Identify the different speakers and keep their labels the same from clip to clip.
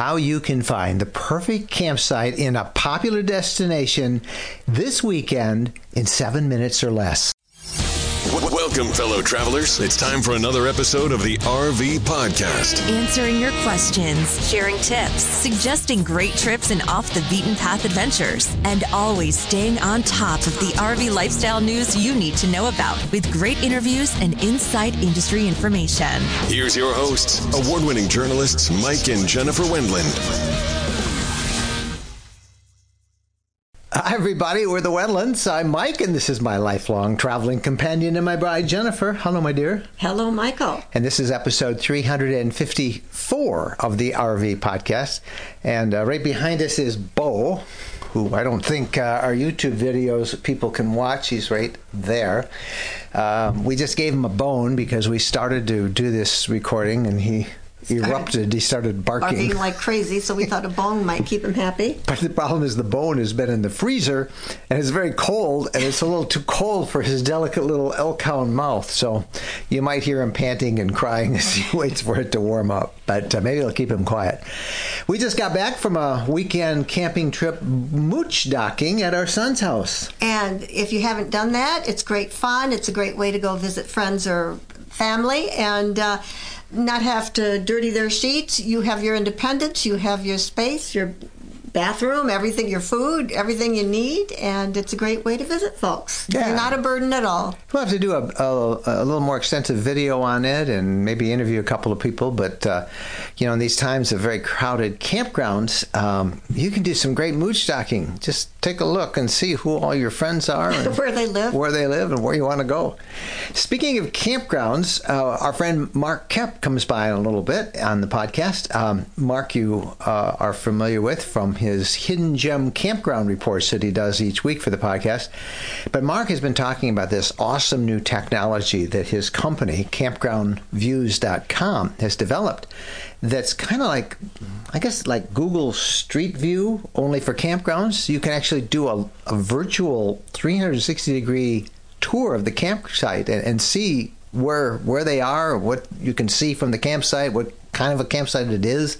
Speaker 1: how you can find the perfect campsite in a popular destination this weekend in seven minutes or less.
Speaker 2: Welcome, fellow travelers. It's time for another episode of the RV Podcast.
Speaker 3: Answering your questions, sharing tips, suggesting great trips and off the beaten path adventures, and always staying on top of the RV lifestyle news you need to know about with great interviews and inside industry information.
Speaker 2: Here's your hosts, award winning journalists Mike and Jennifer Wendland.
Speaker 1: Hi, everybody. We're the Wendlands. I'm Mike, and this is my lifelong traveling companion and my bride, Jennifer. Hello, my dear.
Speaker 4: Hello, Michael.
Speaker 1: And this is episode 354 of the RV podcast. And uh, right behind us is Bo, who I don't think uh, our YouTube videos people can watch. He's right there. Uh, we just gave him a bone because we started to do this recording, and he erupted. He started barking.
Speaker 4: Barking like crazy, so we thought a bone might keep him happy.
Speaker 1: But the problem is the bone has been in the freezer and it's very cold and it's a little too cold for his delicate little elk hound mouth. So you might hear him panting and crying as he waits for it to warm up. But uh, maybe it'll keep him quiet. We just got back from a weekend camping trip mooch docking at our son's house.
Speaker 4: And if you haven't done that, it's great fun. It's a great way to go visit friends or family. And uh, not have to dirty their sheets. You have your independence, you have your space, your bathroom, everything, your food, everything you need, and it's a great way to visit folks. Yeah. You're not a burden at all.
Speaker 1: We'll have to do a, a, a, little more extensive video on it and maybe interview a couple of people. But, uh, you know, in these times of very crowded campgrounds, um, you can do some great mooch docking. Just take a look and see who all your friends are, and
Speaker 4: where they live,
Speaker 1: where they live, and where you want to go. Speaking of campgrounds, uh, our friend Mark Kemp comes by in a little bit on the podcast. Um, Mark, you uh, are familiar with from his hidden gem campground reports that he does each week for the podcast. But Mark has been talking about this awesome new technology that his company, CampgroundViews.com, has developed that's kind of like, I guess, like Google Street View, only for campgrounds. You can actually do a, a virtual 360 degree tour of the campsite and, and see where where they are, what you can see from the campsite, what kind of a campsite it is,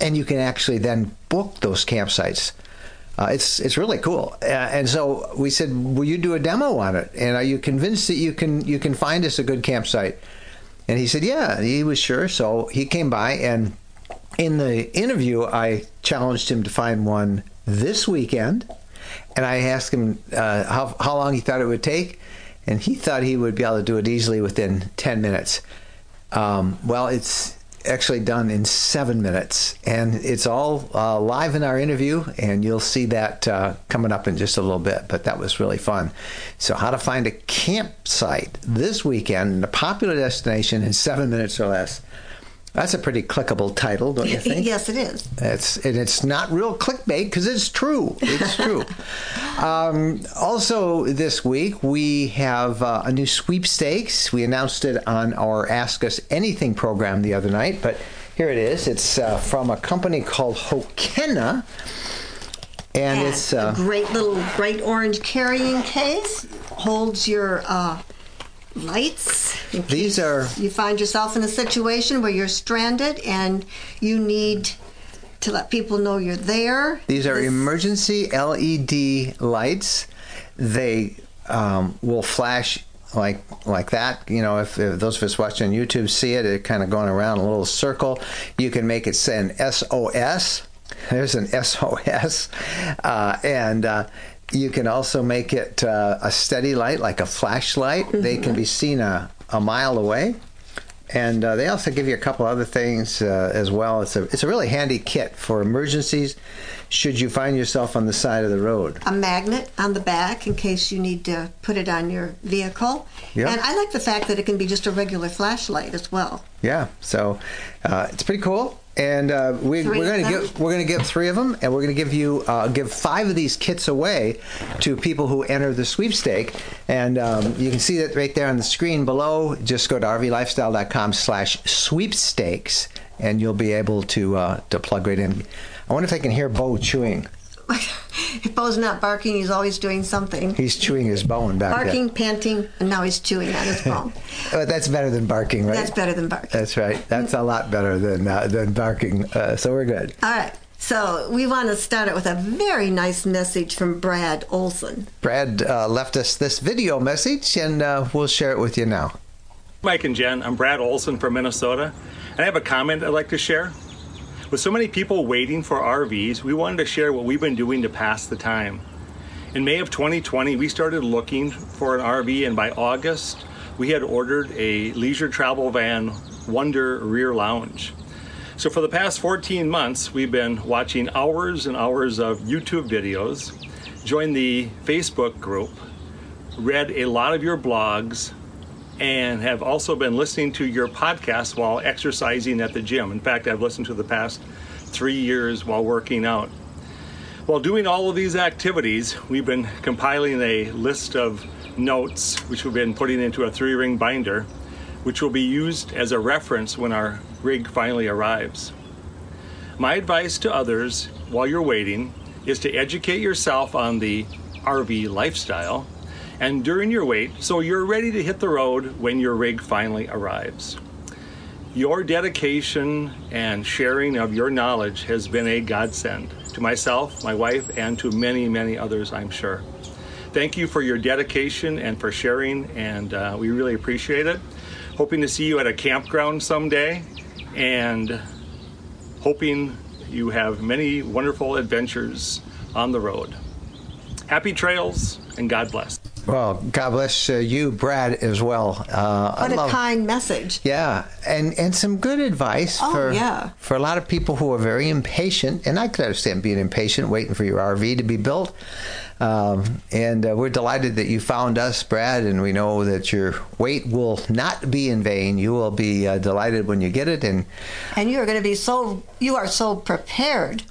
Speaker 1: and you can actually then book those campsites. Uh, it's it's really cool, uh, and so we said, "Will you do a demo on it? And are you convinced that you can you can find us a good campsite?" And he said, "Yeah." He was sure, so he came by, and in the interview, I challenged him to find one this weekend, and I asked him uh, how how long he thought it would take, and he thought he would be able to do it easily within ten minutes. Um, well, it's actually done in seven minutes, and it's all uh, live in our interview, and you'll see that uh, coming up in just a little bit. But that was really fun. So, how to find a campsite this weekend in a popular destination in seven minutes or less. That's a pretty clickable title, don't you think?
Speaker 4: yes, it is.
Speaker 1: It's and it's not real clickbait because it's true. It's true. um, also, this week we have uh, a new sweepstakes. We announced it on our Ask Us Anything program the other night, but here it is. It's uh, from a company called Hokenna. And,
Speaker 4: and
Speaker 1: it's
Speaker 4: uh, a great little bright orange carrying case. Holds your uh, lights.
Speaker 1: These are.
Speaker 4: You find yourself in a situation where you're stranded and you need to let people know you're there.
Speaker 1: These are this, emergency LED lights. They um, will flash like like that. You know, if, if, those of us watching YouTube see it, it kind of going around a little circle. You can make it say an SOS. There's an SOS, uh, and uh, you can also make it uh, a steady light, like a flashlight. Mm-hmm. They can be seen a, a mile away. And uh, they also give you a couple other things uh, as well. It's a it's a really handy kit for emergencies. Should you find yourself on the side of the road,
Speaker 4: a magnet on the back in case you need to put it on your vehicle.
Speaker 1: Yep.
Speaker 4: And I like the fact that it can be just a regular flashlight as well.
Speaker 1: Yeah, so uh, it's pretty cool and uh, we, are going to give we're going to give three of them, and we're going to give you uh, give five of these kits away to people who enter the sweepstake. And um, you can see that right there on the screen below. Just go to rvlifestyle.com/sweepstakes, and you'll be able to uh, to plug right in. I wonder if I can hear Bo chewing.
Speaker 4: if Bo's not barking, he's always doing something.
Speaker 1: He's chewing his bone back
Speaker 4: Barking, panting, and now he's chewing on his bone.
Speaker 1: there. Oh, that's better than barking, right?
Speaker 4: That's better than barking.
Speaker 1: That's right. That's a lot better than uh, than barking. Uh, so we're good.
Speaker 4: All right. So we want to start it with a very nice message from Brad Olson.
Speaker 1: Brad uh, left us this video message, and uh, we'll share it with you now.
Speaker 5: Mike and Jen, I'm Brad Olson from Minnesota, and I have a comment I'd like to share. With so many people waiting for RVs, we wanted to share what we've been doing to pass the time. In May of 2020, we started looking for an RV, and by August, we had ordered a leisure travel van Wonder Rear Lounge. So, for the past 14 months, we've been watching hours and hours of YouTube videos, joined the Facebook group, read a lot of your blogs, and have also been listening to your podcast while exercising at the gym. In fact, I've listened to the past three years while working out. While doing all of these activities, we've been compiling a list of notes, which we've been putting into a three ring binder, which will be used as a reference when our rig finally arrives. My advice to others while you're waiting is to educate yourself on the RV lifestyle and during your wait so you're ready to hit the road when your rig finally arrives. Your dedication and sharing of your knowledge has been a godsend to myself, my wife, and to many, many others, I'm sure. Thank you for your dedication and for sharing, and uh, we really appreciate it. Hoping to see you at a campground someday, and hoping you have many wonderful adventures on the road. Happy trails, and God bless.
Speaker 1: Well, God bless uh, you, Brad, as well. Uh,
Speaker 4: What
Speaker 1: I
Speaker 4: a
Speaker 1: love-
Speaker 4: kind message.
Speaker 1: Yeah, and and some good advice
Speaker 4: Oh,
Speaker 1: for
Speaker 4: yeah.
Speaker 1: for a lot of people who are very impatient, and I could understand being impatient, waiting for your RV to be built. Um, and uh, we're delighted that you found us, Brad, and we know that your wait will not be in vain. You will be uh, delighted when you get it, and
Speaker 4: And you are going to be so, you are so prepared.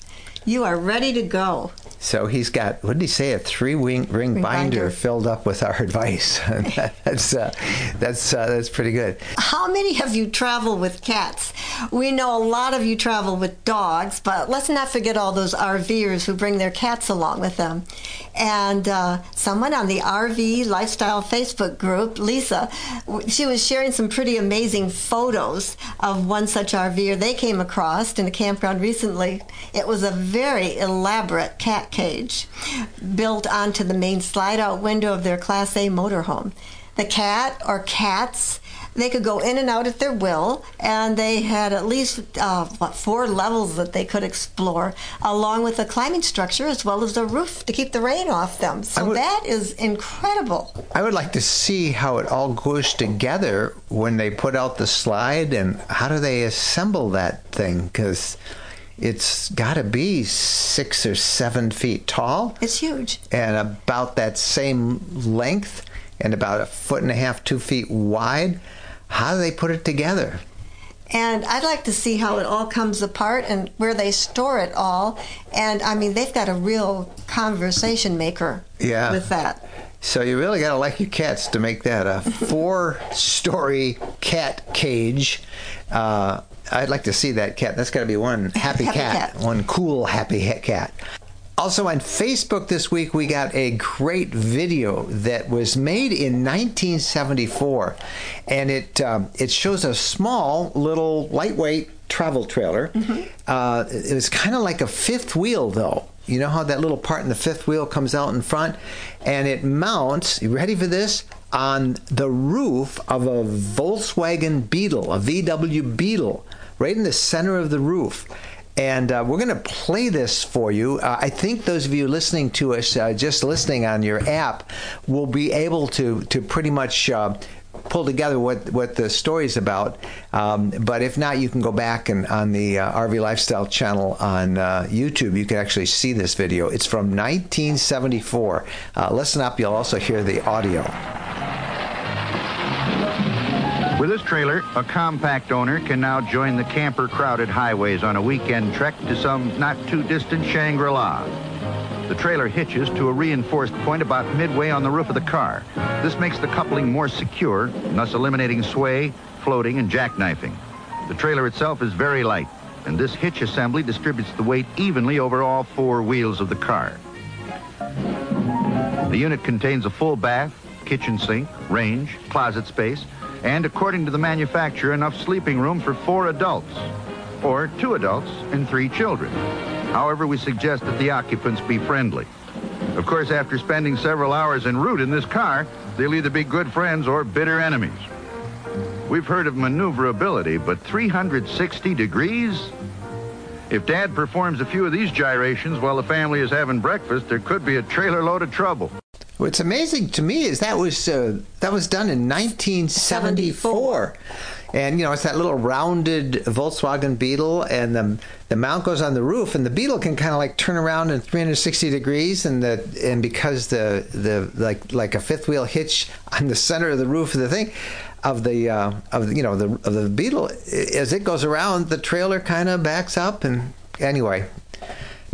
Speaker 4: You are ready to go.
Speaker 1: So he's got what did he say? A three ring, ring binder,
Speaker 4: binder.
Speaker 1: filled up with our advice. that's uh, that's uh, that's pretty good.
Speaker 4: How many of you travel with cats? We know a lot of you travel with dogs, but let's not forget all those RVers who bring their cats along with them. And uh, someone on the RV Lifestyle Facebook group, Lisa, she was sharing some pretty amazing photos of one such RVer they came across in a campground recently. It was a very elaborate cat cage built onto the main slide out window of their Class A motorhome. The cat or cats they could go in and out at their will, and they had at least uh, what, four levels that they could explore, along with a climbing structure as well as a roof to keep the rain off them. So
Speaker 1: would-
Speaker 4: that is incredible.
Speaker 1: I would like to see how it all goes together when they put out the slide and how do they assemble that thing because it's got to be six or seven feet tall
Speaker 4: It's huge.
Speaker 1: and about that same length and about a foot and a half, two feet wide. How do they put it together?
Speaker 4: And I'd like to see how it all comes apart and where they store it all. And I mean, they've got a real conversation maker
Speaker 1: Yeah.
Speaker 4: with that.
Speaker 1: So you really got to like your cats to make that a four-story cat cage. Uh, I'd like to see that cat. That's got to be one happy,
Speaker 4: Happy
Speaker 1: cat,
Speaker 4: cat.
Speaker 1: one cool happy cat. Also on Facebook this week, we got a great video that was made in 1974, and it um, it shows a small little lightweight travel trailer. Uh, it was kind of like a fifth wheel, though. You know how that little part in the fifth wheel comes out in front, and it mounts. You ready for this? On the roof of a Volkswagen Beetle, a VW Beetle, right in the center of the roof. And uh, we're going to play this for you. Uh, I think those of you listening to us, uh, just listening on your app, will be able to to pretty much uh, pull together what what the story is about. Um, but if not, you can go back and on the uh, RV Lifestyle channel on uh, YouTube, you can actually see this video. It's from 1974. Uh, listen up; you'll also hear the audio.
Speaker 6: With this trailer, a compact owner can now join the camper crowded highways on a weekend trek to some not too distant Shangri-La. The trailer hitches to a reinforced point about midway on the roof of the car. This makes the coupling more secure, thus eliminating sway, floating, and jackknifing. The trailer itself is very light, and this hitch assembly distributes the weight evenly over all four wheels of the car. The unit contains a full bath, kitchen sink, range, closet space, and according to the manufacturer, enough sleeping room for four adults, or two adults and three children. However, we suggest that the occupants be friendly. Of course, after spending several hours en route in this car, they'll either be good friends or bitter enemies. We've heard of maneuverability, but 360 degrees? If Dad performs a few of these gyrations while the family is having breakfast, there could be a trailer load of trouble.
Speaker 1: What's amazing to me is that was uh, that was done in 1974, and you know it's that little rounded Volkswagen Beetle, and the the mount goes on the roof, and the Beetle can kind of like turn around in 360 degrees, and the and because the the like like a fifth wheel hitch on the center of the roof of the thing of the uh, of you know the of the Beetle as it goes around, the trailer kind of backs up, and anyway,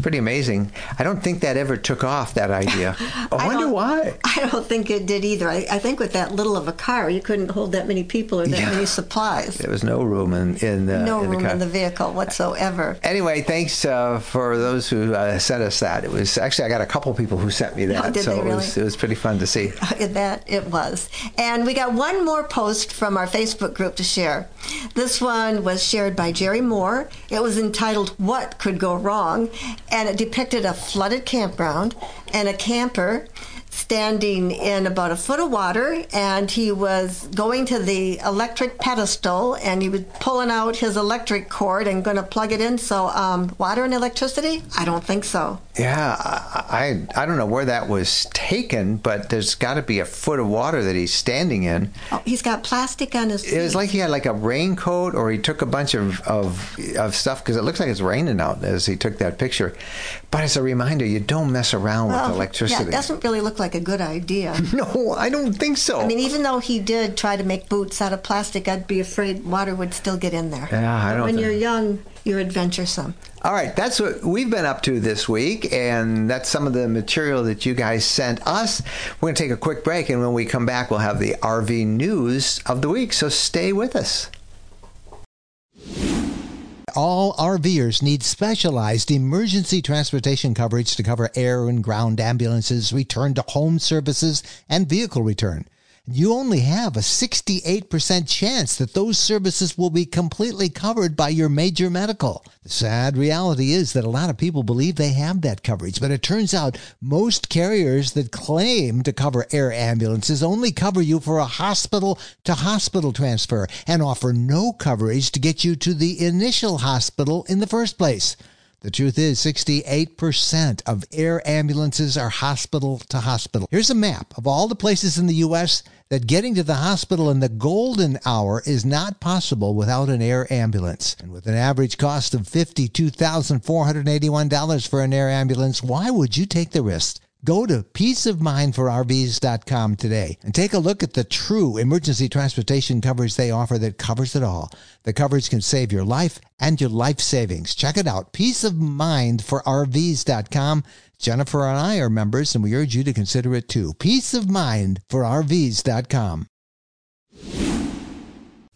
Speaker 1: pretty amazing. I don't think that ever took off that idea. I,
Speaker 4: I
Speaker 1: wonder why.
Speaker 4: I don't think it did either. I, I think with that little of a car, you couldn't hold that many people or that
Speaker 1: Yeah.
Speaker 4: many supplies.
Speaker 1: There was no room in in the
Speaker 4: no
Speaker 1: in the
Speaker 4: room
Speaker 1: car.
Speaker 4: in the vehicle whatsoever.
Speaker 1: Anyway, thanks uh, for those who uh, sent us that. It was actually I got a couple people who sent me that,
Speaker 4: Oh,
Speaker 1: so
Speaker 4: they
Speaker 1: it was it was pretty fun to see.
Speaker 4: that it was. And we got one more post from our Facebook group to share. This one was shared by Jerry Moore. It was entitled What Could Go Wrong? And it depicted a flooded campground and a camper standing in about a foot of water and he was going to the electric pedestal and he was pulling out his electric cord and going to plug it in so um, water and electricity i don't think so
Speaker 1: Yeah, I, I don't know where that was taken, but there's got to be a foot of water that he's standing in.
Speaker 4: oh, he's got plastic on his
Speaker 1: It was like he had like a raincoat, or he took a bunch of of, of stuff because it looks like it's raining out as he took that picture. But as a reminder, you don't mess around
Speaker 4: Well,
Speaker 1: with electricity.
Speaker 4: Yeah, it doesn't really look like a good idea.
Speaker 1: no, I don't think so.
Speaker 4: I mean, even though he did try to make boots out of plastic, I'd be afraid water would still get in there.
Speaker 1: Yeah, I don't
Speaker 4: When
Speaker 1: think-
Speaker 4: you're young, you're adventuresome.
Speaker 1: All right, that's what we've been up to this week, and that's some of the material that you guys sent us. We're going to take a quick break, and when we come back, we'll have the RV news of the week. So stay with us.
Speaker 7: All RVers need specialized emergency transportation coverage to cover air and ground ambulances, return to home services, and vehicle return. You only have a 68% chance that those services will be completely covered by your major medical. The sad reality is that a lot of people believe they have that coverage, but it turns out most carriers that claim to cover air ambulances only cover you for a hospital to hospital transfer and offer no coverage to get you to the initial hospital in the first place. The truth is, 68% of air ambulances are hospital to hospital. Here's a map of all the places in the U.S. that getting to the hospital in the golden hour is not possible without an air ambulance. And with an average cost of $52,481 for an air ambulance, why would you take the risk? Go to peaceofmindforrvs.com today and take a look at the true emergency transportation coverage they offer that covers it all. The coverage can save your life and your life savings. Check it out, peaceofmindforrvs.com. Jennifer and I are members and we urge you to consider it too. peaceofmindforrvs.com.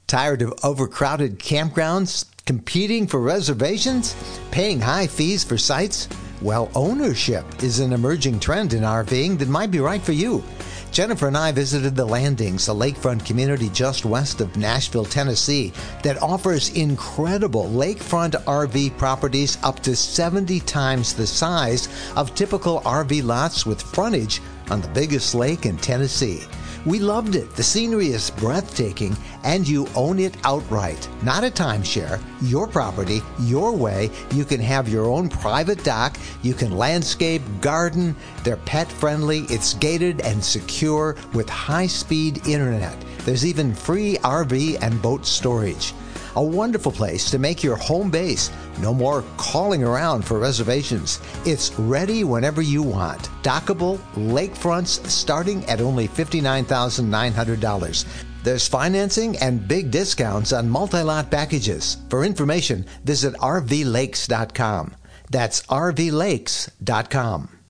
Speaker 1: Tired of overcrowded campgrounds, competing for reservations, paying high fees for sites? Well, ownership is an emerging trend in RVing that might be right for you. Jennifer and I visited the Landings, a lakefront community just west of Nashville, Tennessee, that offers incredible lakefront RV properties up to 70 times the size of typical RV lots with frontage on the biggest lake in Tennessee. We loved it. The scenery is breathtaking, and you own it outright. Not a timeshare, your property, your way. You can have your own private dock. You can landscape, garden. They're pet friendly. It's gated and secure with high speed internet. There's even free RV and boat storage. A wonderful place to make your home base. No more calling around for reservations. It's ready whenever you want. Dockable lakefronts starting at only $59,900. There's financing and big discounts on multi lot packages. For information, visit rvlakes.com. That's rvlakes.com.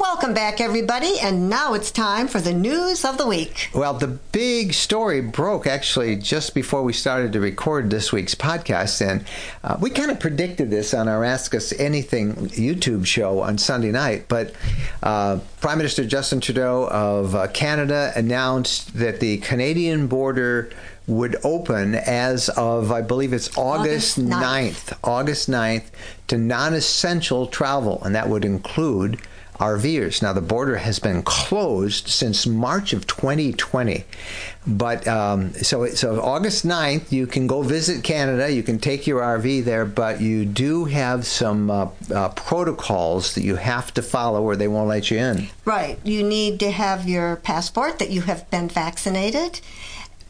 Speaker 4: Welcome back, everybody, and now it's time for the news of the week.
Speaker 1: Well, the big story broke actually just before we started to record this week's podcast, and uh, we kind of predicted this on our Ask Us Anything YouTube show on Sunday night. But uh, Prime Minister Justin Trudeau of uh, Canada announced that the Canadian border would open as of, I believe it's August,
Speaker 4: August
Speaker 1: 9th. August 9th to non essential travel, and that would include RVers. Now, the border has been closed since March of 2020. But um, so, so August 9th, you can go visit Canada. You can take your RV there, but you do have some uh, uh, protocols that you have to follow or they won't let you in.
Speaker 4: Right. You need to have your passport that you have been vaccinated.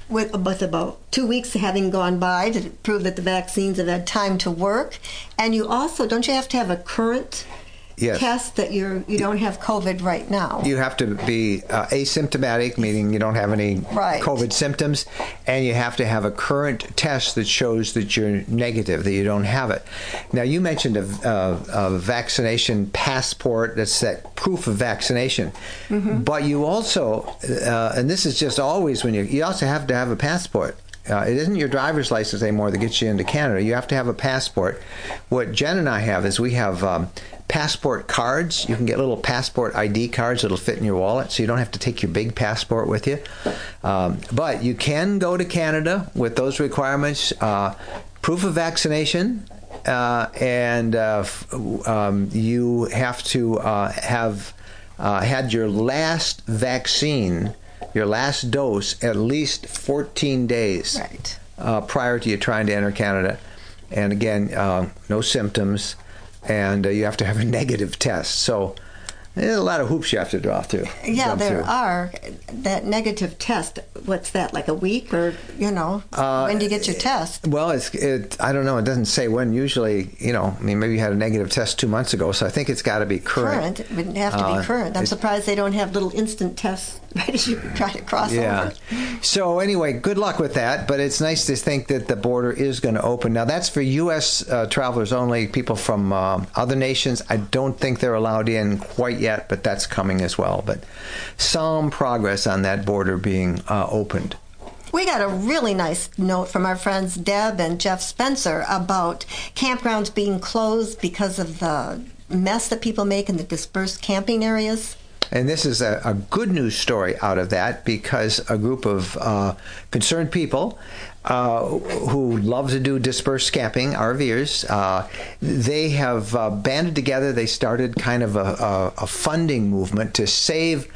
Speaker 4: With, about two weeks having gone by to prove that the vaccines have had time to work, and you also don't you have to have a current
Speaker 1: Yes.
Speaker 4: test that you're you don't have COVID right now.
Speaker 1: You have to be uh, asymptomatic, meaning you don't have any
Speaker 4: Right.
Speaker 1: COVID symptoms, and you have to have a current test that shows that you're negative, that you don't have it. Now, you mentioned a, a, a vaccination passport, that's that proof of vaccination, but you also, uh, and this is just always when you, you also have to have a passport. Uh, it isn't your driver's license anymore that gets you into Canada. You have to have a passport. What Jen and I have is we have um, passport cards. You can get little passport ID cards that'll fit in your wallet, so you don't have to take your big passport with you. Um, but you can go to Canada with those requirements. Uh, proof of vaccination, uh, and uh, f- um, you have to uh, have uh, had your last vaccine, your last dose, at least 14 days
Speaker 4: Right.
Speaker 1: uh, prior to you trying to enter Canada. And again, uh, no symptoms, and uh, you have to have a negative test. So there's a lot of hoops you have to draw through.
Speaker 4: Yeah, there
Speaker 1: through.
Speaker 4: are. That negative test, what's that, like a week or, you know, when do you get your test?
Speaker 1: Well, it's it. I don't know. It doesn't say when. Usually, you know, I mean, maybe you had a negative test two months ago, so I think it's got to be current.
Speaker 4: Current. It would have to
Speaker 1: Uh,
Speaker 4: be current. I'm
Speaker 1: it-
Speaker 4: surprised they don't have little instant tests right as you try to cross
Speaker 1: Yeah.
Speaker 4: over.
Speaker 1: So anyway, good luck with that. But it's nice to think that the border is going to open. Now that's for U.S. Uh, travelers only. People from um other nations, I don't think they're allowed in quite yet, but that's coming as well. But some progress on that border being uh, opened.
Speaker 4: We got a really nice note from our friends Deb and Jeff Spencer about campgrounds being closed because of the mess that people make in the dispersed camping areas.
Speaker 1: And this is a, a good news story out of that because a group of uh, concerned people uh, who love to do dispersed camping, RVers, uh, they have uh, banded together. They started kind of a, a, a funding movement to save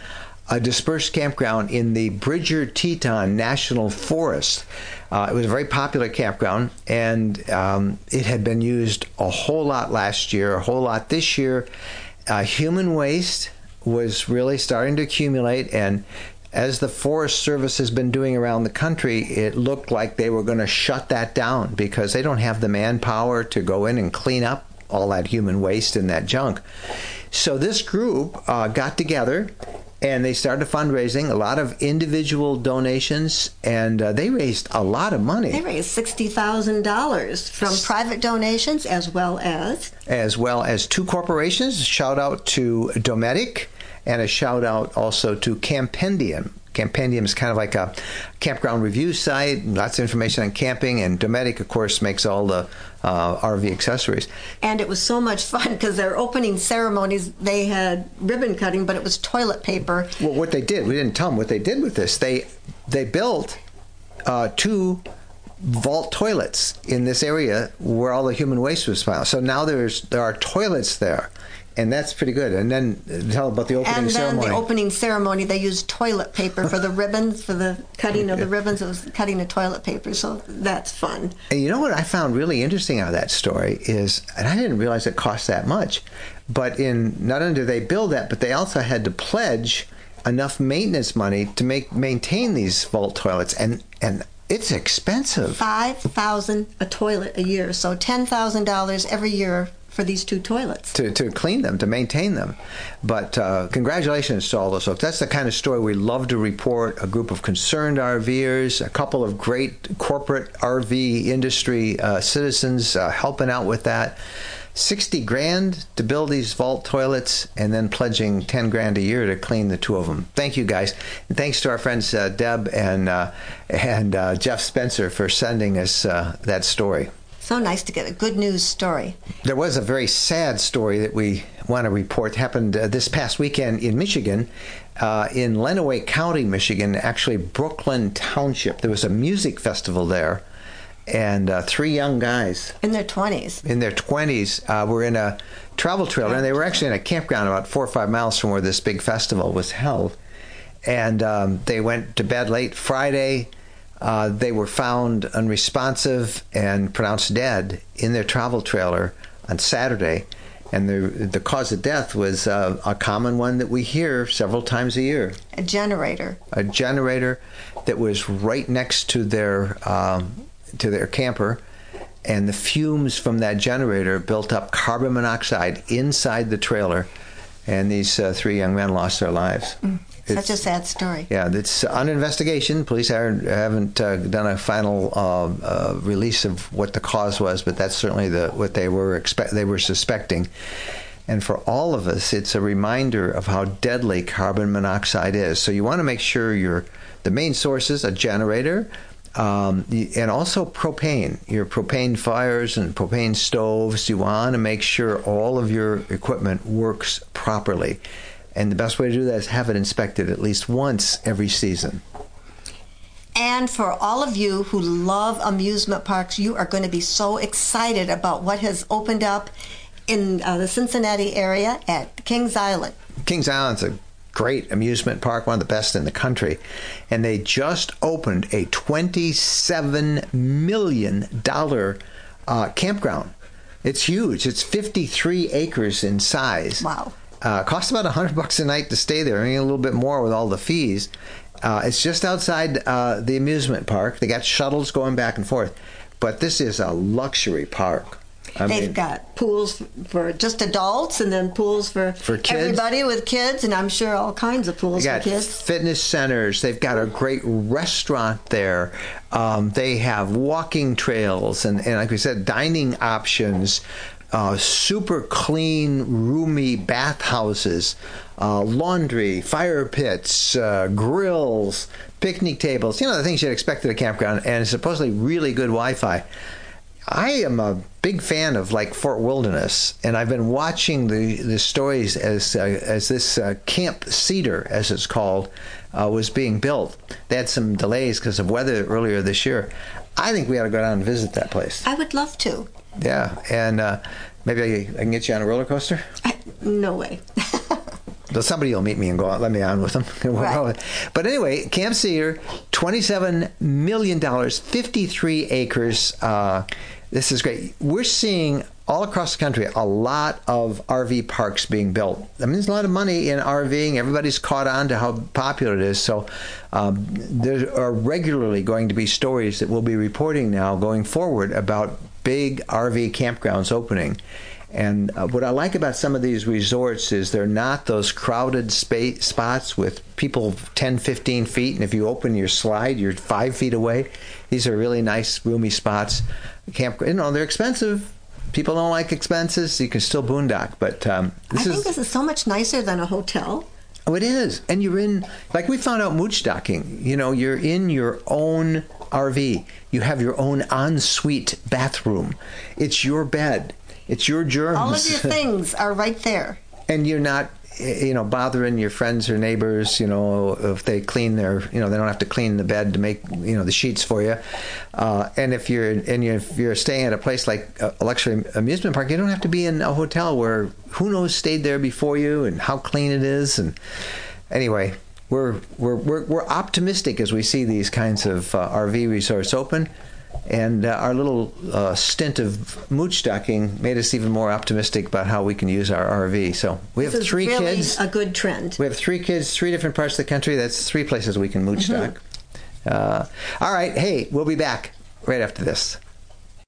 Speaker 1: a dispersed campground in the Bridger Teton National Forest. Uh, it was a very popular campground, and um, it had been used a whole lot last year, a whole lot this year. Uh, human waste was really starting to accumulate, and as the Forest Service has been doing around the country, it looked like they were going to shut that down because they don't have the manpower to go in and clean up all that human waste and that junk. So this group uh, got together and they started fundraising, a lot of individual donations, and uh, they raised a lot of money.
Speaker 4: They raised sixty thousand dollars from private donations as well as
Speaker 1: as well as two corporations. Shout out to Dometic and a shout out also to Campendium. Campendium is kind of like a campground review site, lots of information on camping, and Dometic, of course, makes all the uh, RV accessories.
Speaker 4: and it was so much fun because their opening ceremonies they had ribbon cutting, but it was toilet paper.
Speaker 1: Well, what they did, we didn't tell them what they did with this. They they built uh, two vault toilets in this area where all the human waste was found. So now there's there are toilets there, and that's pretty good. And then tell about the opening ceremony.
Speaker 4: And then
Speaker 1: ceremony.
Speaker 4: the opening ceremony, they used toilet paper for the ribbons, for the cutting of the ribbons. It was cutting the toilet paper, so that's fun.
Speaker 1: And you know what I found really interesting out of that story is, and I didn't realize it cost that much, but in not only did they build that, but they also had to pledge enough maintenance money to make maintain these vault toilets, and and it's expensive.
Speaker 4: Five thousand a toilet a year, so ten thousand dollars every year for these two toilets.
Speaker 1: to, to clean them, to maintain them. But uh, congratulations to all those folks. That's the kind of story we love to report. A group of concerned RVers, a couple of great corporate RV industry uh, citizens uh, helping out with that. 60 grand to build these vault toilets and then pledging 10 grand a year to clean the two of them. Thank you guys. And thanks to our friends uh, Deb and uh, and uh, Jeff Spencer for sending us that story.
Speaker 4: So nice to get a good news story.
Speaker 1: There was a very sad story that we want to report happened uh, this past weekend in Michigan. Uh, in Lenawee County, Michigan, actually Brooklyn Township. There was a music festival there and uh, three young guys
Speaker 4: in their 20s
Speaker 1: in their 20s uh, were in a travel trailer and they were actually in a campground about four or five miles from where this big festival was held and um, they went to bed late friday uh, they were found unresponsive and pronounced dead in their travel trailer on saturday and the the cause of death was uh, a common one that we hear several times a year.
Speaker 4: A generator.
Speaker 1: A generator that was right next to their um, to their camper, and the fumes from that generator built up carbon monoxide inside the trailer, and these uh, three young men lost their lives.
Speaker 4: Mm. Such a sad story.
Speaker 1: Yeah, it's under investigation. Police haven't uh, done a final uh, uh, release of what the cause was, but that's certainly the what they were expect they were suspecting. And for all of us, it's a reminder of how deadly carbon monoxide is. So you want to make sure your the main sources a generator, um, and also propane, your propane fires and propane stoves. You want to make sure all of your equipment works properly. And the best way to do that is have it inspected at least once every season.
Speaker 4: And for all of you who love amusement parks, you are going to be so excited about what has opened up in uh, the Cincinnati area at Kings Island.
Speaker 1: Kings Island's a great amusement park, one of the best in the country. And they just opened a $27 million uh, campground. It's huge. It's 53 acres in size.
Speaker 4: Wow.
Speaker 1: Uh, costs about a 100 bucks a night to stay there, I mean, a little bit more with all the fees. Uh, it's just outside uh, the amusement park. They got shuttles going back and forth. But this is a luxury park.
Speaker 4: I They've mean, got pools for just adults and then pools for,
Speaker 1: for kids.
Speaker 4: everybody with kids, and I'm sure all kinds of pools
Speaker 1: for
Speaker 4: kids.
Speaker 1: Fitness centers. They've got a great restaurant there. Um, they have walking trails and, and, like we said, dining options. Uh, super clean, roomy bathhouses, uh, laundry, fire pits, uh, grills, picnic tables, you know, the things you'd expect at a campground, and supposedly really good Wi Fi. I am a big fan of like Fort Wilderness, and I've been watching the, the stories as uh, as this uh, Camp Cedar, as it's called, uh, was being built. They had some delays because of weather earlier this year. I think we ought to go down and visit that place.
Speaker 4: I would love to.
Speaker 1: Yeah, and uh, maybe I, I, can get you on a roller coaster.
Speaker 4: I, no way.
Speaker 1: So somebody will meet me and go, let me on with them.
Speaker 4: Right.
Speaker 1: but anyway, Camp Cedar, $27 million, 53 acres. Uh, this is great. We're seeing all across the country a lot of RV parks being built. I mean, there's a lot of money in RVing. Everybody's caught on to how popular it is. So um, there are regularly going to be stories that we'll be reporting now going forward about big RV campgrounds opening. And uh, what I like about some of these resorts is they're not those crowded space spots with people 10, 15 feet. And if you open your slide, you're five feet away. These are really nice, roomy spots. Camp, you know, they're expensive. People don't like expenses. So you can still boondock. But um,
Speaker 4: this I think is, this is so much nicer than a hotel.
Speaker 1: Oh, it is. And you're in, like we found out mooch docking, you know, you're in your own RV. You have your own ensuite bathroom. It's your bed it's your germs.
Speaker 4: All of your things are right there.
Speaker 1: And you're not you know bothering your friends or neighbors you know if they clean their you know they don't have to clean the bed to make you know the sheets for you uh, and if you're and you're, if you're staying at a place like a luxury amusement park you don't have to be in a hotel where who knows stayed there before you and how clean it is and anyway we're we're we're, we're optimistic as we see these kinds of uh, RV resorts open and uh, our little uh, stint of mooch docking made us even more optimistic about how we can use our RV. So we have three
Speaker 4: really
Speaker 1: kids.
Speaker 4: A good trend.
Speaker 1: We have three kids, three different parts of the country. That's three places we can mooch mm-hmm. dock. Uh, all right. Hey, we'll be back right after this.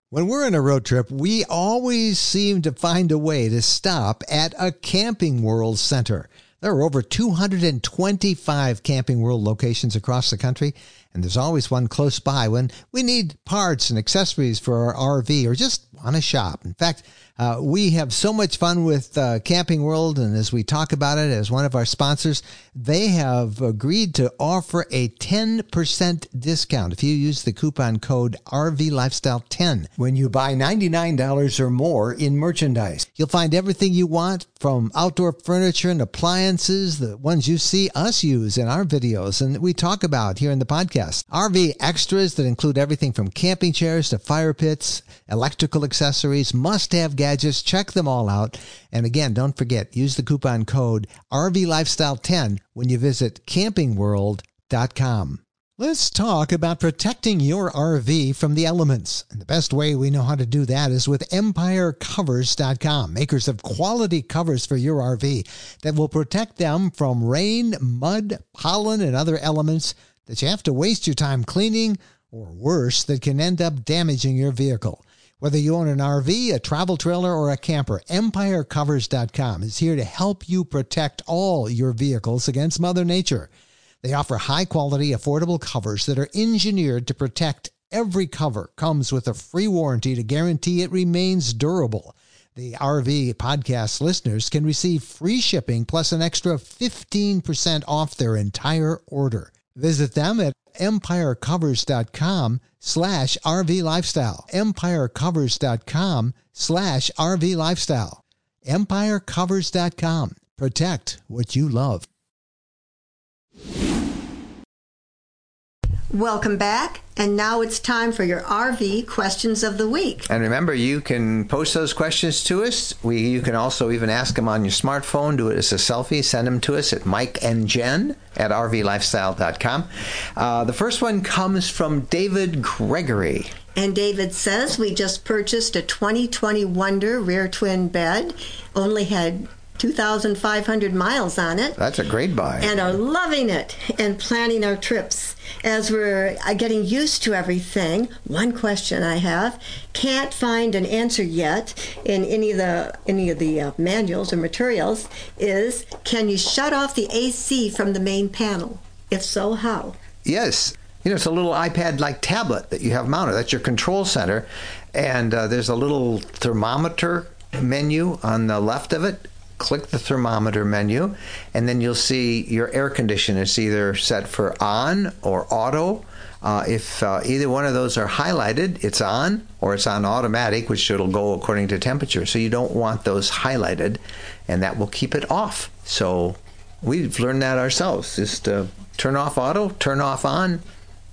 Speaker 7: When we're on a road trip, we always seem to find a way to stop at a Camping World center. There are over 225 Camping World locations across the country, And there's always one close by when we need parts and accessories for our RV or just want to shop. In fact, uh, we have so much fun with uh, Camping World, and as we talk about it as one of our sponsors, they have agreed to offer a 10% discount if you use the coupon code RV Lifestyle 10 when you buy $99 or more in merchandise. You'll find everything you want from outdoor furniture and appliances, the ones you see us use in our videos and we talk about here in the podcast. RV extras that include everything from camping chairs to fire pits, electrical accessories, must have gadgets. Check them all out. And again, don't forget, use the coupon code RV Lifestyle 10 when you visit campingworld.com. Let's talk about protecting your RV from the elements. And the best way we know how to do that is with EmpireCovers.com, makers of quality covers for your RV that will protect them from rain, mud, pollen, and other elements that you have to waste your time cleaning, or worse, that can end up damaging your vehicle. Whether you own an RV, a travel trailer, or a camper, EmpireCovers.com is here to help you protect all your vehicles against Mother Nature. They offer high quality, affordable covers that are engineered to protect. Every cover comes with a free warranty to guarantee it remains durable. The RV podcast listeners can receive free shipping plus an extra 15% off their entire order. Visit them at empirecovers.com slash RV lifestyle. Empirecovers.com slash RV lifestyle. Empirecovers.com. Protect what you love.
Speaker 4: Welcome back. And now it's time for your RV questions of the week.
Speaker 1: And remember, you can post those questions to us. We, you can also even ask them on your smartphone. Do it as a selfie. Send them to us at Mike and Jen at rvlifestyle.com. Uh, the first one comes from David Gregory.
Speaker 4: And David says we just purchased a 2020 Wonder rear twin bed. Only had 2,500 miles on it.
Speaker 1: That's a great buy.
Speaker 4: And are loving it and planning our trips. As we're uh, getting used to everything, one question I have can't find an answer yet in any of the any of the uh, manuals or materials is can you shut off the AC from the main panel? If so, how?
Speaker 1: Yes. You know, it's a little iPad like tablet that you have mounted. That's your control center. And uh, there's a little thermometer menu on the left of it click the thermometer menu, and then you'll see your air condition is either set for on or auto. Uh, if uh, either one of those are highlighted, it's on, or it's on automatic, which it'll go according to temperature. So you don't want those highlighted, and that will keep it off. So we've learned that ourselves. Just uh, turn off auto, turn off on,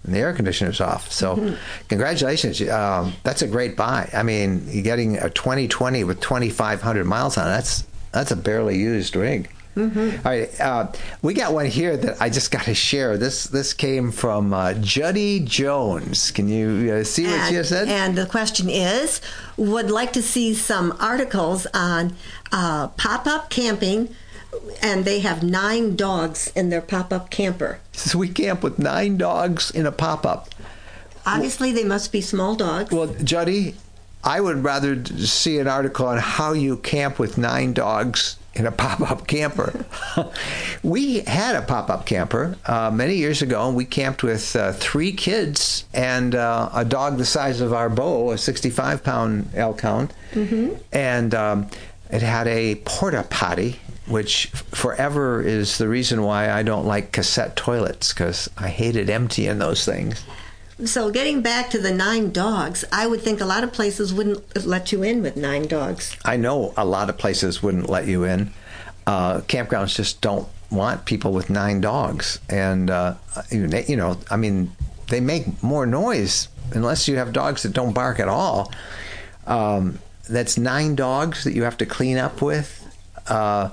Speaker 1: and the air conditioner's off. So, mm-hmm. congratulations. Um, that's a great buy. I mean, you're getting a 2020 with 2,500 miles on it. That's that's a barely used rig. Mm-hmm. All right, uh, we got one here that I just got to share. This this came from uh, Juddy Jones. Can you uh, see what
Speaker 4: and,
Speaker 1: she said?
Speaker 4: And the question is, would like to see some articles on uh, pop up camping, and they have nine dogs in their pop up camper.
Speaker 1: So we camp with nine dogs in a pop up.
Speaker 4: Obviously, they must be small dogs.
Speaker 1: Well, Juddy, I would rather see an article on how you camp with nine dogs in a pop-up camper. we had a pop-up camper uh, many years ago, and we camped with uh, three kids and uh, a dog the size of our Bo, a 65-pound elkhound, mm-hmm. and um, it had a porta potty. Which forever is the reason why I don't like cassette toilets because I hated emptying those things.
Speaker 4: So, getting back to the nine dogs, I would think a lot of places wouldn't let you in with nine dogs.
Speaker 1: I know a lot of places wouldn't let you in. Uh, campgrounds just don't want people with nine dogs, and uh, you know, I mean, they make more noise unless you have dogs that don't bark at all. Um, that's nine dogs that you have to clean up with. Uh,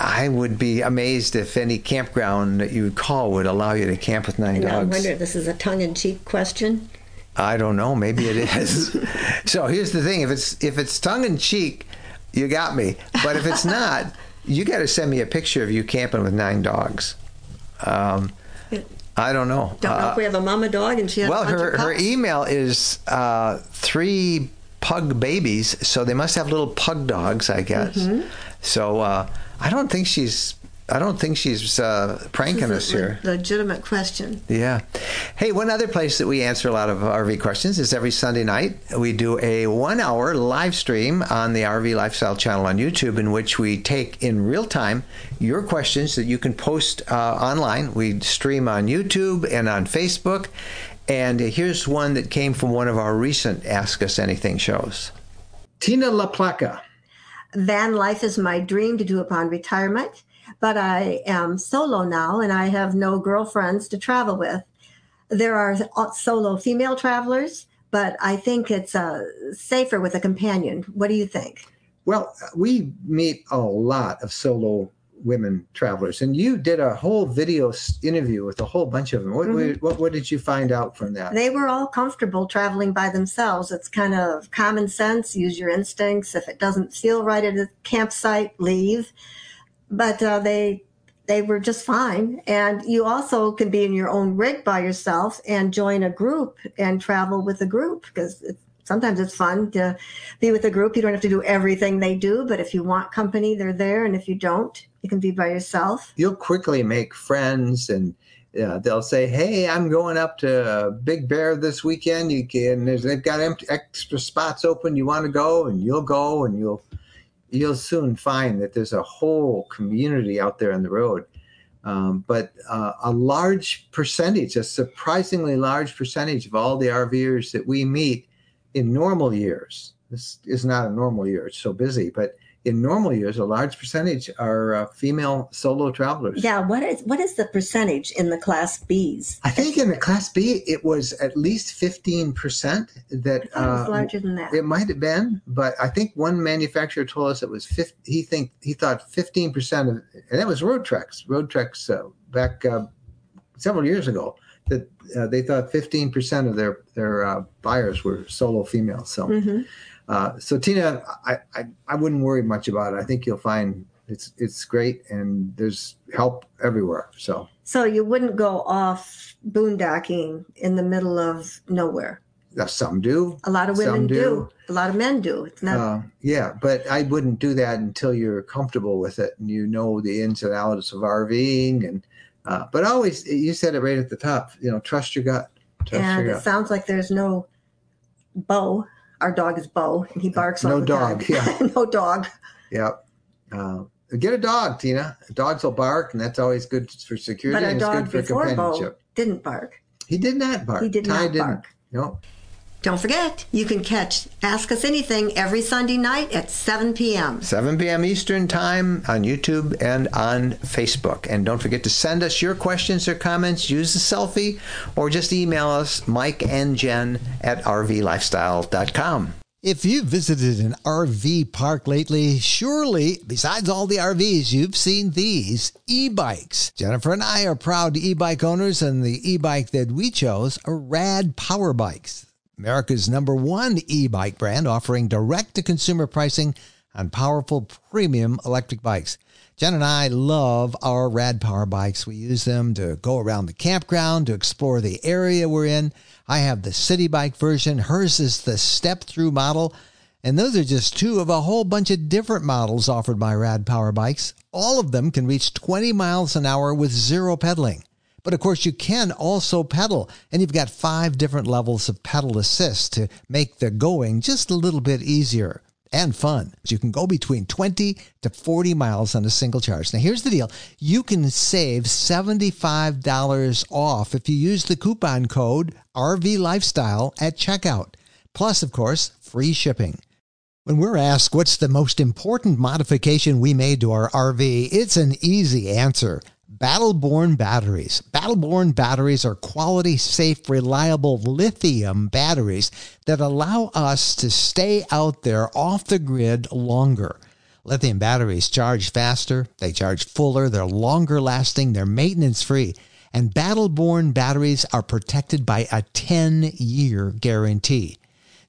Speaker 1: I would be amazed if any campground that you would call would allow you to camp with nine dogs. I
Speaker 4: wonder if this is a tongue-in-cheek question.
Speaker 1: I don't know. Maybe it is. so here's the thing: if it's if it's tongue-in-cheek, you got me. But if it's not, you got to send me a picture of you camping with nine dogs. Um, I don't know.
Speaker 4: Don't know uh, if we have a mama dog and she has
Speaker 1: well, her her email is uh, three pug babies, so they must have little pug dogs, I guess. Mm-hmm. So. Uh, I don't think she's
Speaker 8: I don't think she's uh, pranking us here.
Speaker 4: Legitimate question.
Speaker 8: Yeah. Hey, one other place that we answer a lot of RV questions is every Sunday night. We do a one hour live stream on the RV Lifestyle channel on YouTube in which we take in real time your questions that you can post uh, online. We stream on YouTube and on Facebook. And here's one that came from one of our recent Ask Us Anything shows.
Speaker 9: Tina LaPlaca.
Speaker 4: Van life is my dream to do upon retirement, but I am solo now and I have no girlfriends to travel with. There are solo female travelers, but I think it's uh, safer with a companion. What do you think?
Speaker 9: Well, we meet a lot of solo women travelers, and you did a whole video interview with a whole bunch of them. What, mm-hmm. what, what did you find out from that?
Speaker 4: They were all comfortable traveling by themselves. It's kind of common sense. Use your instincts. If it doesn't feel right at a campsite, leave. But uh, they they were just fine. And you also can be in your own rig by yourself and join a group and travel with a group because it's sometimes it's fun to be with a group. You don't have to do everything they do, but if you want company, they're there. And if you don't, you can be by yourself.
Speaker 9: You'll quickly make friends and uh, they'll say, "Hey, I'm going up to Big Bear this weekend. You can. They've got empty, extra spots open. You want to go, and you'll go, and you'll you'll soon find that there's a whole community out there on the road. Um, but uh, a large percentage, a surprisingly large percentage of all the RVers that we meet in normal years, this is not a normal year, it's so busy, but in normal years, a large percentage are uh, female solo travelers.
Speaker 4: Yeah, what is what is the percentage in the Class Bs?
Speaker 9: I think in the Class B, it was at least fifteen percent. That
Speaker 4: it was uh, larger than that.
Speaker 9: It might have been, but I think one manufacturer told us it was 50, He think he thought fifteen percent of, and that was Roadtreks. Road trucks uh, back uh, several years ago that uh, they thought 15% of their their uh, buyers were solo females. So, mm-hmm. uh, so Tina, I, I, I wouldn't worry much about it. I think you'll find it's it's great and there's help everywhere. So,
Speaker 4: so you wouldn't go off boondocking in the middle of nowhere.
Speaker 9: some do.
Speaker 4: A lot of women do. do. A lot of men do. It's not. Uh,
Speaker 9: yeah, but I wouldn't do that until you're comfortable with it and you know the ins and outs of RVing and uh, but always, you said it right at the top. You know, trust your gut. Trust
Speaker 4: and
Speaker 9: your
Speaker 4: it
Speaker 9: gut.
Speaker 4: sounds like there's no bow. Our dog is Bo, and he barks
Speaker 9: no
Speaker 4: all the
Speaker 9: dog,
Speaker 4: time.
Speaker 9: Yeah,
Speaker 4: no dog.
Speaker 9: Yep. Uh, get a dog, Tina. Dogs will bark, and that's always good for security.
Speaker 4: But
Speaker 9: a
Speaker 4: dog
Speaker 9: good
Speaker 4: before Bo didn't bark.
Speaker 9: He did not bark.
Speaker 4: He did
Speaker 9: Ty
Speaker 4: not
Speaker 9: didn't.
Speaker 4: bark.
Speaker 9: No.
Speaker 4: Don't forget, you can catch Ask Us Anything every Sunday night at 7 p.m.
Speaker 8: 7 p.m. Eastern Time on YouTube and on Facebook. And don't forget to send us your questions or comments. Use the selfie or just email us, Mike and Jen at rvlifestyle.com.
Speaker 1: If you've visited an RV park lately, surely, besides all the RVs, you've seen these e bikes. Jennifer and I are proud e bike owners, and the e bike that we chose are Rad Power Bikes. America's number one e bike brand offering direct to consumer pricing on powerful premium electric bikes. Jen and I love our Rad Power bikes. We use them to go around the campground, to explore the area we're in. I have the city bike version. Hers is the step through model. And those are just two of a whole bunch of different models offered by Rad Power bikes. All of them can reach 20 miles an hour with zero pedaling. But of course, you can also pedal, and you've got five different levels of pedal assist to make the going just a little bit easier and fun. You can go between 20 to 40 miles on a single charge. Now, here's the deal you can save $75 off if you use the coupon code RV Lifestyle at checkout. Plus, of course, free shipping. When we're asked what's the most important modification we made to our RV, it's an easy answer. Battleborn batteries. Battleborn batteries are quality, safe, reliable lithium batteries that allow us to stay out there off the grid longer. Lithium batteries charge faster, they charge fuller, they're longer lasting, they're maintenance free, and Battleborn batteries are protected by a 10 year guarantee.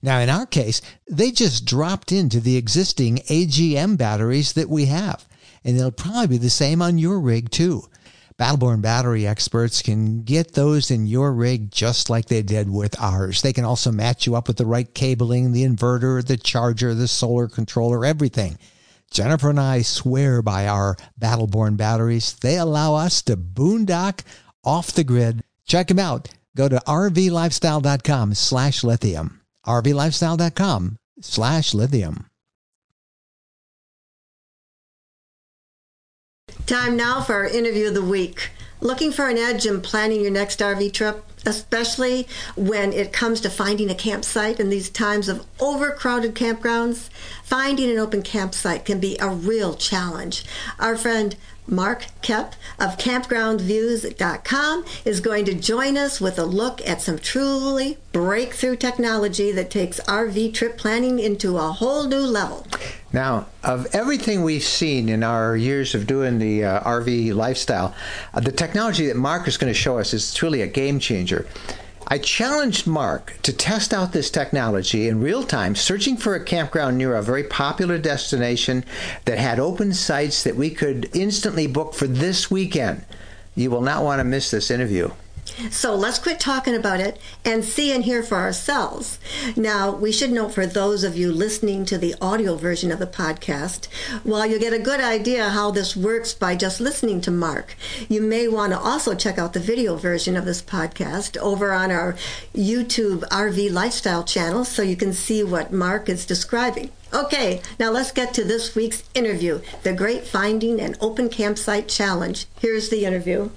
Speaker 1: Now, in our case, they just dropped into the existing AGM batteries that we have and they'll probably be the same on your rig too. Battleborn battery experts can get those in your rig just like they did with ours. They can also match you up with the right cabling, the inverter, the charger, the solar controller, everything.
Speaker 7: Jennifer and I swear by our Battleborn batteries. They allow us to boondock off the grid. Check them out. Go to rvlifestyle.com slash lithium. rvlifestyle.com slash lithium.
Speaker 4: Time now for our interview of the week. Looking for an edge in planning your next RV trip, especially when it comes to finding a campsite in these times of overcrowded campgrounds? Finding an open campsite can be a real challenge. Our friend Mark Koep of campgroundviews.com is going to join us with a look at some truly breakthrough technology that takes RV trip planning into a whole new level.
Speaker 1: Now, of everything we've seen in our years of doing the uh, RV lifestyle, uh, the technology that Mark is going to show us is truly a game changer. I challenged Mark to test out this technology in real time, searching for a campground near a very popular destination that had open sites that we could instantly book for this weekend. You will not want to miss this interview.
Speaker 4: So let's quit talking about it and see and hear for ourselves. Now, we should note for those of you listening to the audio version of the podcast, while you get a good idea how this works by just listening to Mark, you may want to also check out the video version of this podcast over on our YouTube RV Lifestyle channel so you can see what Mark is describing. Okay, now let's get to this week's interview the Great Finding an Open Campsite Challenge. Here's the interview.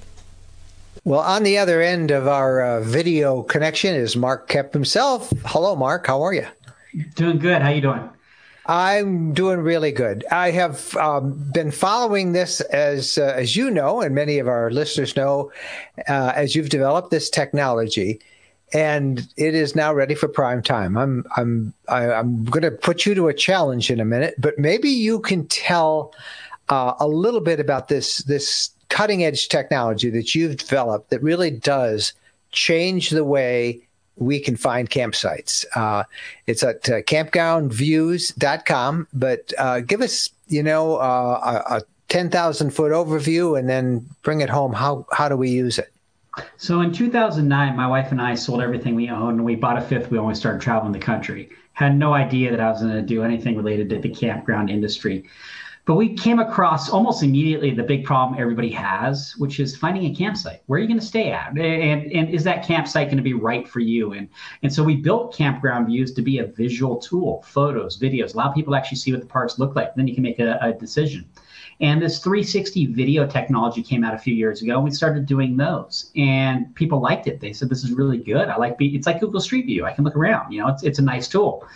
Speaker 1: Well, on the other end of our uh, video connection is Mark Koep himself. Hello, Mark. How are you?
Speaker 10: Doing good. How are you doing?
Speaker 1: I'm doing really good. I have um, been following this as uh, as you know, and many of our listeners know, uh, as you've developed this technology, and it is now ready for prime time. I'm I'm I, am i am going to put you to a challenge in a minute, but maybe you can tell uh, a little bit about this this cutting edge technology that you've developed that really does change the way we can find campsites. Uh, it's at uh, campgroundviews.com, but uh, give us, you know, uh, a, a 10,000 foot overview and then bring it home. How, how do we use it?
Speaker 10: So in 2009, my wife and I sold everything we owned and we bought a fifth wheel and we started traveling the country. Had no idea that I was going to do anything related to the campground industry. But we came across almost immediately the big problem everybody has, which is finding a campsite. Where are you going to stay at? And, and is that campsite going to be right for you? And, and so we built Campground Views to be a visual tool, photos, videos, allow people to actually see what the parks look like. Then you can make a, a decision. And this 360 video technology came out a few years ago. And we started doing those, and people liked it. They said, "This is really good. I like. It's like Google Street View. I can look around. You know, it's it's a nice tool."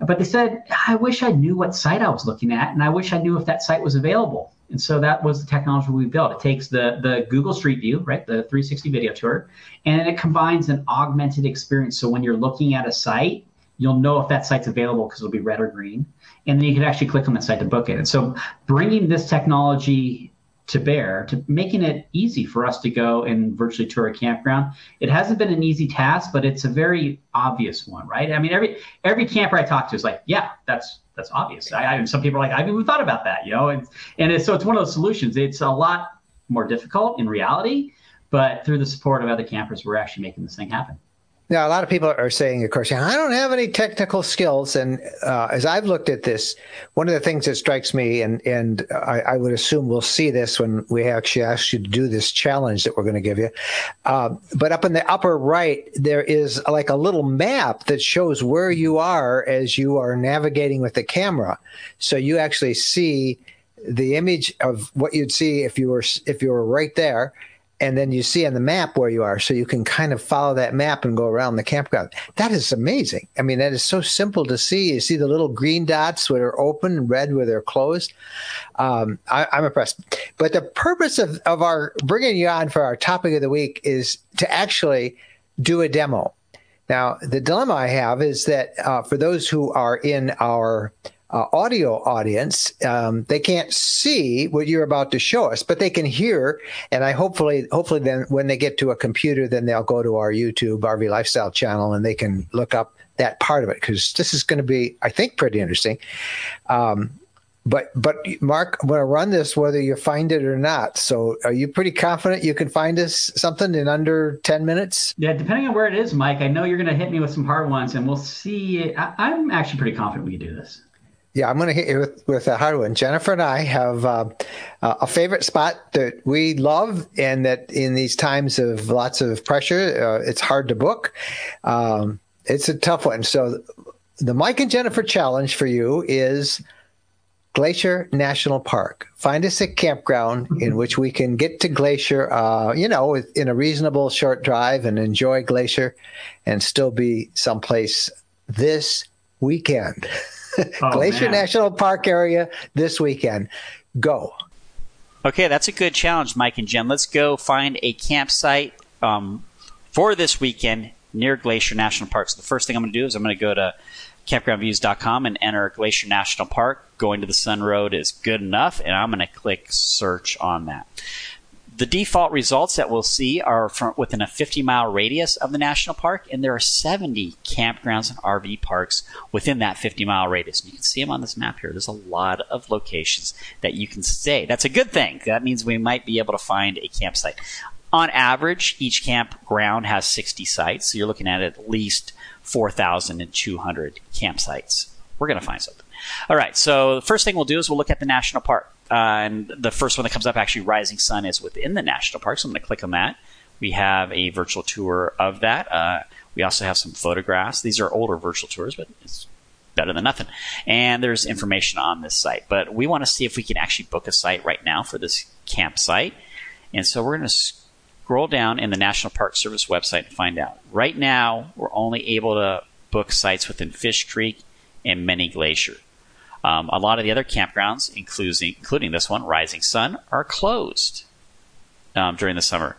Speaker 10: But they said, I wish I knew what site I was looking at, and I wish I knew if that site was available. And so that was the technology we built. It takes the, the Google Street View, right, the 360 video tour, and it combines an augmented experience. So when you're looking at a site, you'll know if that site's available because it'll be red or green. And then you can actually click on that site to book it. And so bringing this technology to bear to making it easy for us to go and virtually tour a campground. It hasn't been an easy task, but it's a very obvious one, right? I mean, every every camper I talk to is like, yeah, that's that's obvious. I, I some people are like, I haven't even thought about that, you know, and and it's, so it's one of those solutions. It's a lot more difficult in reality, but through the support of other campers, we're actually making this thing happen.
Speaker 1: Now, a lot of people are saying, of course, I don't have any technical skills. And uh, as I've looked at this, one of the things that strikes me, and and I, I, would assume we'll see this when we actually ask you to do this challenge that we're going to give you. Uh, but up in the upper right, there is like a little map that shows where you are as you are navigating with the camera. So you actually see the image of what you'd see if you were if you were right there and then you see on the map where you are so you can kind of follow that map and go around the campground. That is amazing. I mean that is so simple to see. You see the little green dots where they're open and red where they're closed. Um, I, am I'm impressed. But the purpose of, of our bringing you on for our topic of the week is to actually do a demo now the dilemma i have is that uh, for those who are in our uh, audio audience, um, they can't see what you're about to show us, but they can hear. And I hopefully, hopefully, then when they get to a computer, then they'll go to our YouTube RV Lifestyle channel and they can look up that part of it because this is going to be, I think, pretty interesting. Um, but but Mark, I'm going to run this whether you find it or not. So are you pretty confident you can find us something in under ten minutes?
Speaker 10: Yeah, depending on where it is, Mike. I know you're going to hit me with some hard ones, and we'll see. I, I'm actually pretty confident we can do this.
Speaker 1: Yeah, I'm going to hit you with, with a hard one. Jennifer and I have uh, a favorite spot that we love, and that in these times of lots of pressure, uh, it's hard to book. Um, it's a tough one. So, the Mike and Jennifer challenge for you is Glacier National Park. Find us a campground in which we can get to Glacier, uh, you know, in a reasonable short drive and enjoy Glacier and still be someplace this weekend. Oh, Glacier man. National Park area this weekend. Go.
Speaker 11: Okay, that's a good challenge, Mike and Jen. Let's go find a campsite um, for this weekend near Glacier National Park. So the first thing I'm going to do is I'm going to go to campgroundviews.com and enter Glacier National Park. Going to the Sun Road is good enough, and I'm going to click search on that. The default results that we'll see are from within a 50 mile radius of the national park, and there are 70 campgrounds and RV parks within that 50 mile radius. You can see them on this map here. There's a lot of locations that you can stay. That's a good thing. That means we might be able to find a campsite. On average, each campground has 60 sites, so you're looking at at least 4,200 campsites. We're going to find something. All right, so the first thing we'll do is we'll look at the national park. Uh, and the first one that comes up, actually, Rising Sun, is within the national park. So I'm going to click on that. We have a virtual tour of that. Uh, we also have some photographs. These are older virtual tours, but it's better than nothing. And there's information on this site. But we want to see if we can actually book a site right now for this campsite. And so we're going to scroll down in the National Park Service website and find out. Right now, we're only able to book sites within Fish Creek and Many Glacier. Um, a lot of the other campgrounds, including, including this one, Rising Sun, are closed um, during the summer.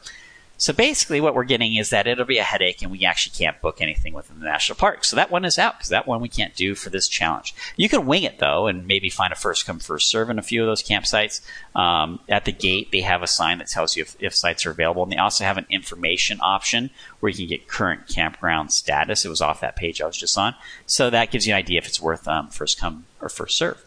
Speaker 11: So basically, what we're getting is that it'll be a headache, and we actually can't book anything within the national park. So that one is out because that one we can't do for this challenge. You can wing it though, and maybe find a first come first serve in a few of those campsites. Um, at the gate, they have a sign that tells you if, if sites are available, and they also have an information option where you can get current campground status. It was off that page I was just on, so that gives you an idea if it's worth um, first come or first serve.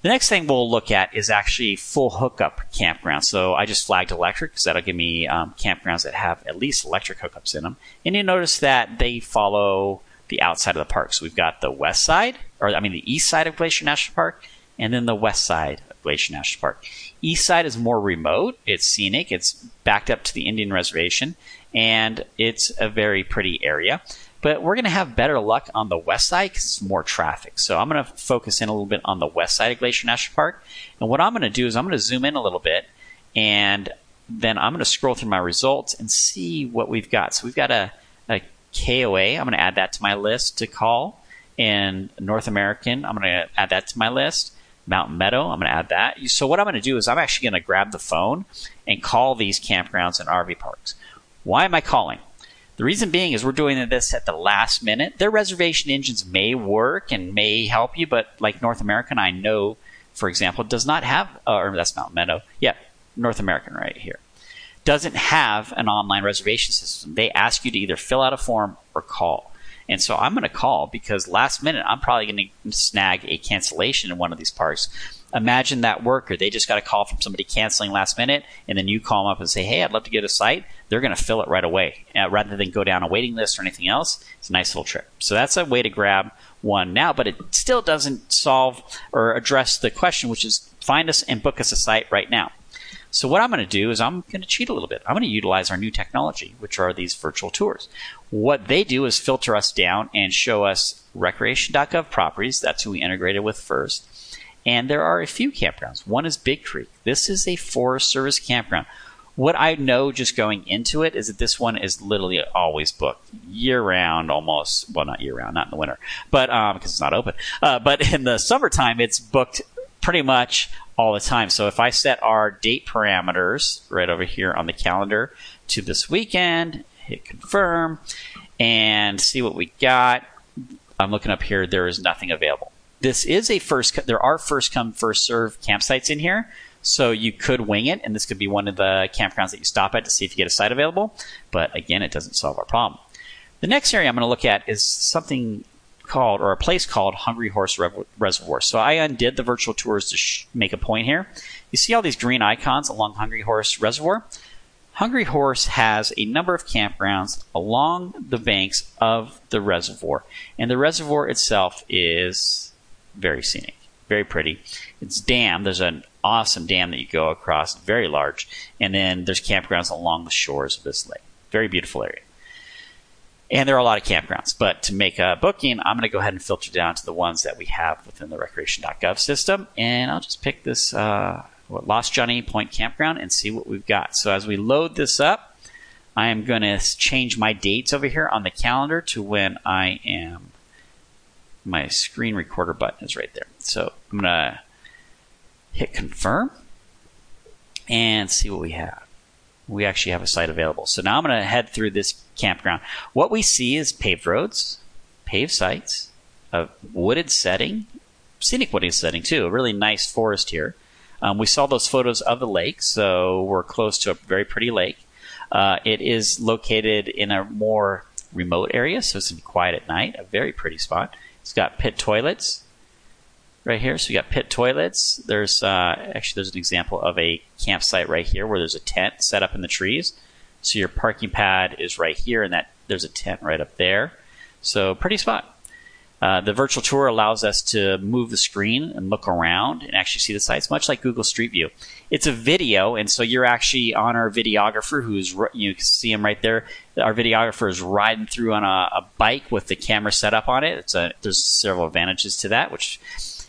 Speaker 11: The next thing we'll look at is actually full hookup campgrounds. So I just flagged electric because that'll give me um, campgrounds that have at least electric hookups in them. And you notice that they follow the outside of the park. So we've got the west side, or I mean the east side of Glacier National Park, and then the west side of Glacier National Park. East side is more remote. It's scenic. It's backed up to the Indian Reservation, and it's a very pretty area. But we're going to have better luck on the west side because it's more traffic. So I'm going to focus in a little bit on the west side of Glacier National Park. And what I'm going to do is I'm going to zoom in a little bit and then I'm going to scroll through my results and see what we've got. So we've got a, a KOA. I'm going to add that to my list to call. And North American, I'm going to add that to my list. Mountain Meadow, I'm going to add that. So what I'm going to do is I'm actually going to grab the phone and call these campgrounds and RV parks. Why am I calling? The reason being is we're doing this at the last minute. Their reservation engines may work and may help you, but like North American, I know, for example, does not have, uh, or that's Mountain Meadow. Yeah, North American right here. Doesn't have an online reservation system. They ask you to either fill out a form or call. And so I'm going to call because last minute I'm probably going to snag a cancellation in one of these parks imagine that worker. They just got a call from somebody canceling last minute, and then you call them up and say, "Hey, I'd love to get a site." They're going to fill it right away, uh, rather than go down a waiting list or anything else. It's a nice little trick. So that's a way to grab one now, but it still doesn't solve or address the question, which is find us and book us a site right now. So what I'm going to do is I'm going to cheat a little bit. I'm going to utilize our new technology, which are these virtual tours. What they do is filter us down and show us recreation.gov properties. That's who we integrated with first and there are a few campgrounds. One is Big Creek. This is a Forest Service campground. What I know just going into it is that this one is literally always booked year round, almost. Well, not year round, not in the winter, but because um, it's not open. Uh, but in the summertime, it's booked pretty much all the time. So if I set our date parameters right over here on the calendar to this weekend, hit confirm, and see what we got. I'm looking up here. There is nothing available this is a first. There are first come first serve campsites in here, so you could wing it, and this could be one of the campgrounds that you stop at to see if you get a site available. But again, it doesn't solve our problem. The next area I'm going to look at is something called, or a place called Hungry Horse Reservoir. So I undid the virtual tours to sh- make a point here. You see all these green icons along Hungry Horse Reservoir? Hungry Horse has a number of campgrounds along the banks of the reservoir, and the reservoir itself is very scenic. very pretty. It's dam. There's an awesome dam that you go across, very large, and then there's campgrounds along the shores of this lake. Very beautiful area. And there are a lot of campgrounds, but to make a booking, I'm going to go ahead and filter down to the ones that we have within the recreation.gov system, and I'll just pick this uh, Lost Johnny Point Campground and see what we've got. So as we load this up, I am going to change my dates over here on the calendar to when I am. My screen recorder button is right there. So I'm to hit confirm and see what we have. We actually have a site available. So now I'm to head through this campground. What we see is paved roads, paved sites, a wooded setting, scenic wooded setting too, a really nice forest here. Um, we saw those photos of the lake, so we're close to a very pretty lake. Uh, it is located in a more remote area, so it's quiet at night. A very pretty spot. It's got pit toilets, right here. So you got pit toilets. There's uh, actually there's an example of a campsite right here where there's a tent set up in the trees. So your parking pad is right here, and that there's a tent right up there. So pretty spot. Uh, the virtual tour allows us to move the screen and look around and actually see the sites, much like Google Street View. It's a video, and so you're actually on our videographer, who's you can see him right there. Our videographer is riding through on a, a bike with the camera set up on it. A, there's several advantages to that, which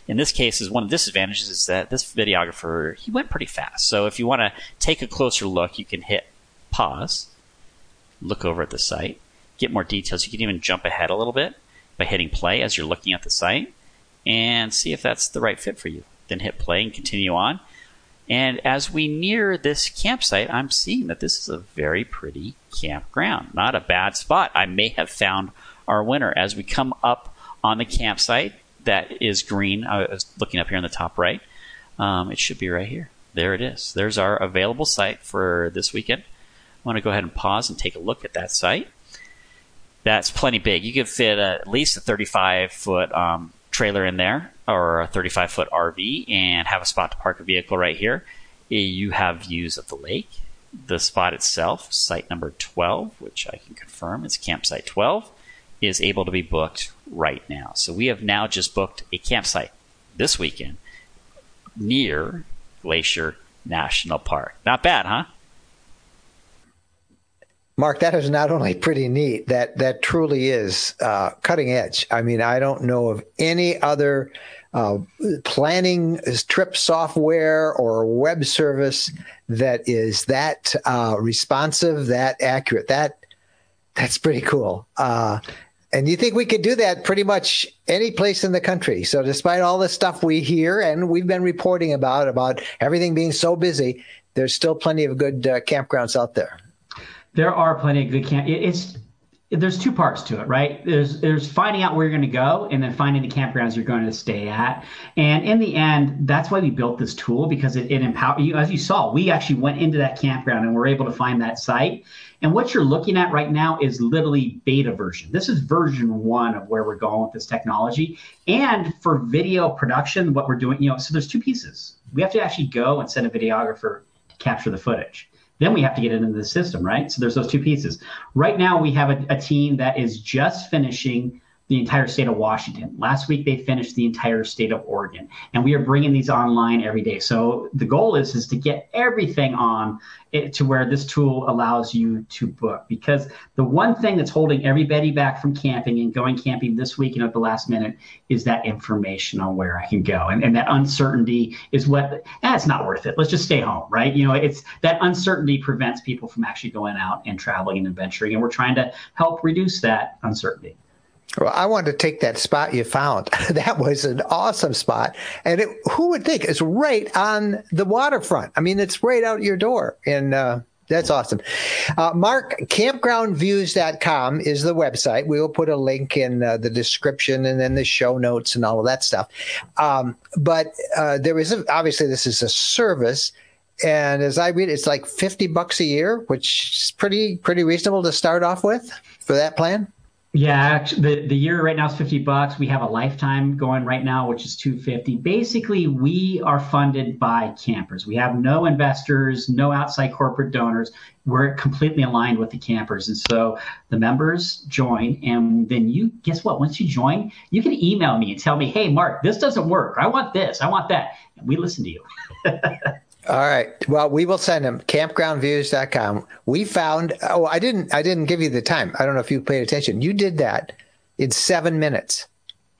Speaker 11: in this case is one of the disadvantages is that this videographer he went pretty fast. So if you want to take a closer look, you can hit pause, look over at the site, get more details. You can even jump ahead a little bit by hitting play as you're looking at the site and see if that's the right fit for you. Then hit play and continue on. And as we near this campsite, I'm seeing that this is a very pretty campground. Not a bad spot. I may have found our winner. As we come up on the campsite, that is green. I was looking up here in the top right. Um, it should be right here. There it is. There's our available site for this weekend. I want to go ahead and pause and take a look at that site. That's plenty big. You could fit a, at least a 35 foot um, trailer in there or a 35 foot RV and have a spot to park a vehicle right here. You have views of the lake. The spot itself, site number 12, which I can confirm is campsite 12 is able to be booked right now. So we have now just booked a campsite this weekend near Glacier National Park. Not bad, huh?
Speaker 1: Mark, that is not only pretty neat. That that truly is uh, cutting edge. I mean, I don't know of any other uh, planning trip software or web service that is that uh, responsive, that accurate. That that's pretty cool. Uh, and you think we could do that pretty much any place in the country. So despite all the stuff we hear and we've been reporting about, about everything being so busy, there's still plenty of good uh, campgrounds out there.
Speaker 10: There are plenty of good camp. It's there's two parts to it, right? There's there's finding out where you're going to go, and then finding the campgrounds you're going to stay at. And in the end, that's why we built this tool because it, it empower you. As you saw, we actually went into that campground and we're able to find that site. And what you're looking at right now is literally beta version. This is version one of where we're going with this technology. And for video production, what we're doing, you know, so there's two pieces. We have to actually go and send a videographer to capture the footage. Then we have to get it into the system, right? So there's those two pieces. Right now, we have a, a team that is just finishing the entire state of Washington. Last week they finished the entire state of Oregon, and we are bringing these online every day. So the goal is is to get everything on to where this tool allows you to book. Because the one thing that's holding everybody back from camping and going camping this weekend at the last minute is that information on where I can go, and, and that uncertainty is what eh, not worth it. Let's just stay home, right? You know, it's that uncertainty prevents people from actually going out and traveling and adventuring, and we're trying to help reduce that uncertainty.
Speaker 1: Well, I wanted to take that spot you found. that was an awesome spot. And it, who would think it's right on the waterfront? I mean, it's right out your door. And uh, that's awesome. Uh, Mark, campgroundviews.com is the website. We will put a link in uh, the description and then the show notes and all of that stuff. Um, but uh, there is a, obviously this is a service. And as I read, it's like 50 bucks a year, which is pretty, pretty reasonable to start off with for that plan.
Speaker 10: Yeah, the, the year right now is 50 bucks. We have a lifetime going right now, which is 250. Basically, we are funded by campers. We have no investors, no outside corporate donors. We're completely aligned with the campers. And so the members join. And then you, guess what? Once you join, you can email me and tell me, hey, Mark, this doesn't work. I want this. I want that. And we listen to you.
Speaker 1: All right. Well, we will send them campgroundviews.com. We found oh, I didn't I didn't give you the time. I don't know if you paid attention. You did that in 7 minutes.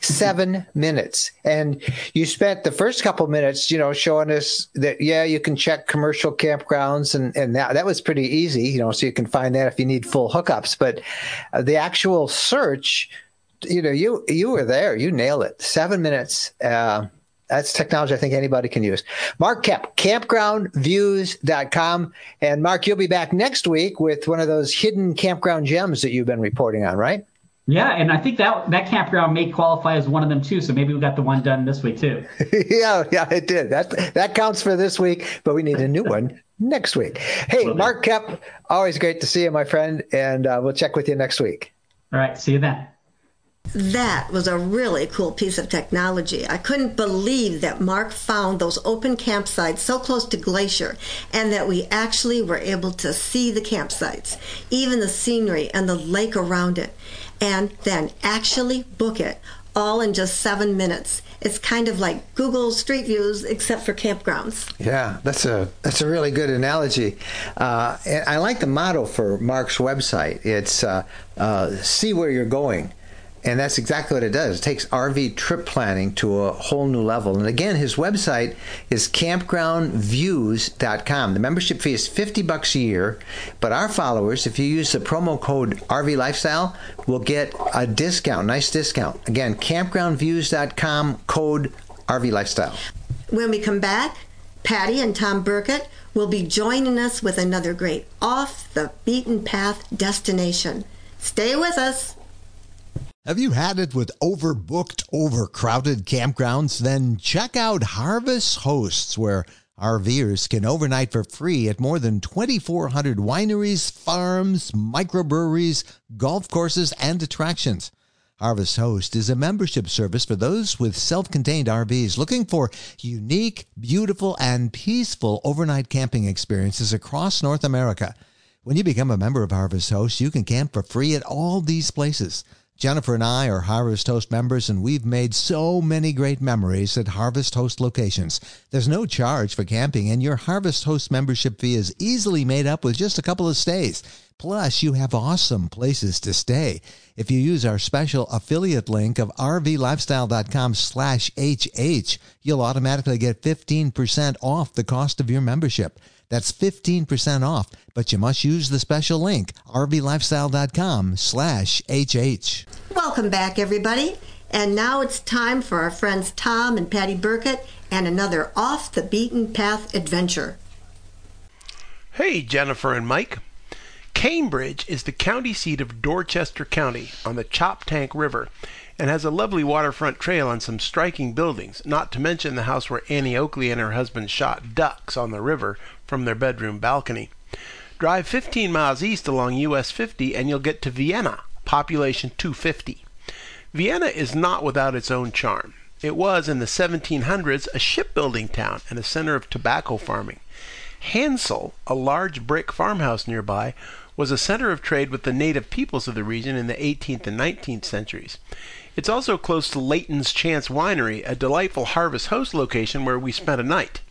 Speaker 1: 7 minutes. And you spent the first couple minutes, you know, showing us that yeah, you can check commercial campgrounds and and that that was pretty easy, you know, so you can find that if you need full hookups, but uh, the actual search you know, you you were there. You nailed it. 7 minutes. Uh, that's technology I think anybody can use. Mark Koep, campgroundviews.com. And Mark, you'll be back next week with one of those hidden campground gems that you've been reporting on, right?
Speaker 10: Yeah, and I think that that campground may qualify as one of them too. So maybe we got the one done this week too.
Speaker 1: yeah, yeah, it did. That that counts for this week, but we need a new one next week. Hey, Mark Koep, always great to see you, my friend, and uh, we'll check with you next week.
Speaker 10: All right, see you then.
Speaker 4: That was a really cool piece of technology. I couldn't believe that Mark found those open campsites so close to Glacier and that we actually were able to see the campsites, even the scenery and the lake around it, and then actually book it all in just seven minutes. It's kind of like Google Street Views, except for campgrounds.
Speaker 1: Yeah, that's a that's a really good analogy. Uh, I like the motto for Mark's website. It's uh, uh, "See where you're going." And that's exactly what it does. It takes RV trip planning to a whole new level. And again, his website is campgroundviews.com. The membership fee is 50 bucks a year, but our followers, if you use the promo code RV Lifestyle, will get a discount, nice discount. Again, campgroundviews.com code RV Lifestyle.
Speaker 4: When we come back, Patty and Tom Burkett will be joining us with another great off the beaten path destination. Stay with us.
Speaker 7: Have you had it with overbooked, overcrowded campgrounds? Then check out Harvest Hosts, where RVers can overnight for free at more than 2,400 wineries, farms, microbreweries, golf courses, and attractions. Harvest Host is a membership service for those with self contained RVs looking for unique, beautiful, and peaceful overnight camping experiences across North America. When you become a member of Harvest Host, you can camp for free at all these places. Jennifer and I are Harvest Host members, and we've made so many great memories at Harvest Host locations. There's no charge for camping, and your Harvest Host membership fee is easily made up with just a couple of stays. Plus, you have awesome places to stay. If you use our special affiliate link of rvlifestyle.com slash HH, you'll automatically get 15% off the cost of your membership. That's 15% off, but you must use the special link, rvlifestyle.com slash HH.
Speaker 4: Welcome back, everybody. And now it's time for our friends Tom and Patty Burkett and another off the beaten path adventure.
Speaker 12: Hey, Jennifer and Mike. Cambridge is the county seat of Dorchester County on the Choptank River and has a lovely waterfront trail and some striking buildings, not to mention the house where Annie Oakley and her husband shot ducks on the river from their bedroom balcony. Drive 15 miles east along US 50 and you'll get to Vienna, population 250. Vienna is not without its own charm. It was in the 1700s a shipbuilding town and a center of tobacco farming. Handsell, a large brick farmhouse nearby, was a center of trade with the native peoples of the region in the 18th and 19th centuries. It's also close to Layton's Chance Winery, a delightful Harvest Host location where we spent a night.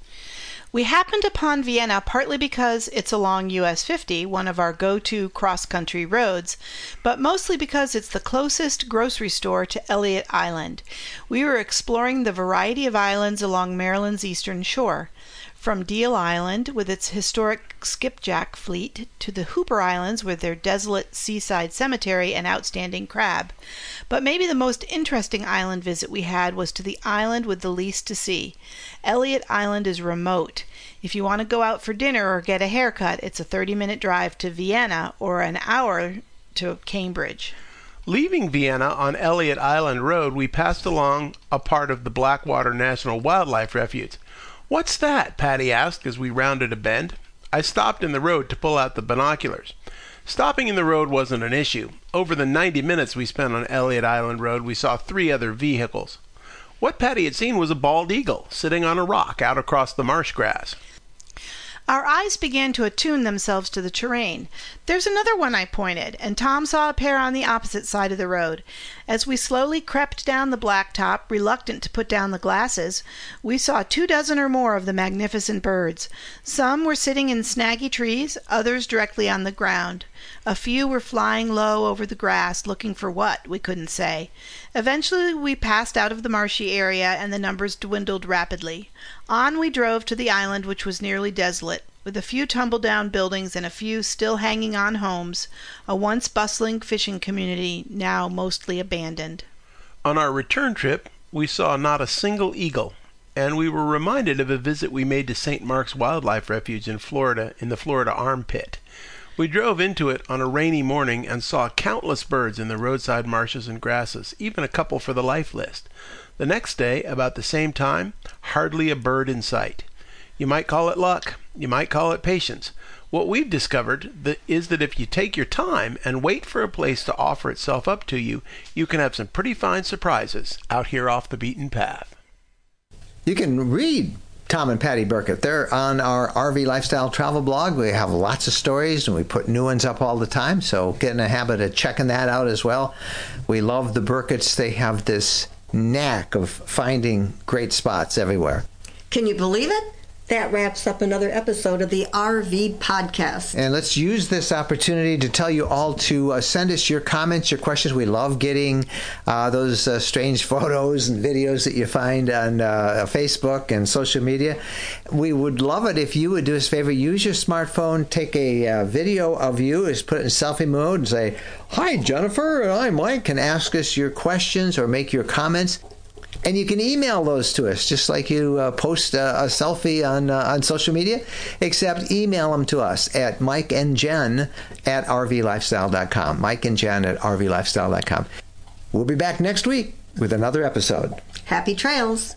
Speaker 13: We happened upon Vienna partly because it's along US 50, one of our go to cross country roads, but mostly because it's the closest grocery store to Elliott Island. We were exploring the variety of islands along Maryland's eastern shore from Deal Island with its historic skipjack fleet to the Hooper Islands with their desolate seaside cemetery and outstanding crab. But maybe the most interesting island visit we had was to the island with the least to see. Elliott Island is remote. If you want to go out for dinner or get a haircut, it's a 30 minute drive to Vienna or an hour to Cambridge.
Speaker 12: Leaving Vienna on Elliott Island Road, we passed along a part of the Blackwater National Wildlife Refuge. What's that? Patty asked as we rounded a bend. I stopped in the road to pull out the binoculars. Stopping in the road wasn't an issue. Over the 90 minutes we spent on Elliott Island Road, we saw three other vehicles. What Patty had seen was a bald eagle sitting on a rock out across the marsh grass.
Speaker 13: Our eyes began to attune themselves to the terrain. There's another one, I pointed, and Tom saw a pair on the opposite side of the road. As we slowly crept down the blacktop, reluctant to put down the glasses, we saw two dozen or more of the magnificent birds. Some were sitting in snaggy trees, others directly on the ground. A few were flying low over the grass, looking for what, we couldn't say. Eventually we passed out of the marshy area, and the numbers dwindled rapidly. On we drove to the island, which was nearly desolate, with a few tumble down buildings and a few still hanging on homes, a once bustling fishing community now mostly abandoned.
Speaker 12: On our return trip, we saw not a single eagle, and we were reminded of a visit we made to St. Mark's Wildlife Refuge in Florida in the Florida Armpit. We drove into it on a rainy morning and saw countless birds in the roadside marshes and grasses, even a couple for the life list. The next day, about the same time, hardly a bird in sight. You might call it luck, you might call it patience. What we've discovered is that if you take your time and wait for a place to offer itself up to you, you can have some pretty fine surprises out here off the beaten path.
Speaker 1: You can read Tom and Patty Burkett. They're on our RV Lifestyle Travel blog. We have lots of stories and we put new ones up all the time. So get in a habit of checking that out as well. We love the Burketts. They have this knack of finding great spots everywhere.
Speaker 4: Can you believe it? That wraps up another episode of the RV Podcast.
Speaker 1: And let's use this opportunity to tell you all to uh, send us your comments, your questions. We love getting uh, those uh, strange photos and videos that you find on uh, Facebook and social media. We would love it if you would do us a favor, use your smartphone, take a uh, video of you, just put it in selfie mode, and say, Hi, Jennifer, and I'm Mike, and ask us your questions or make your comments. And you can email those to us, just like you uh, post a, a, selfie on uh, on social media, except email them to us at Mike and Jen at rvlifestyle.com. Mike and Jen at rvlifestyle.com. We'll be back next week with another episode.
Speaker 4: Happy trails.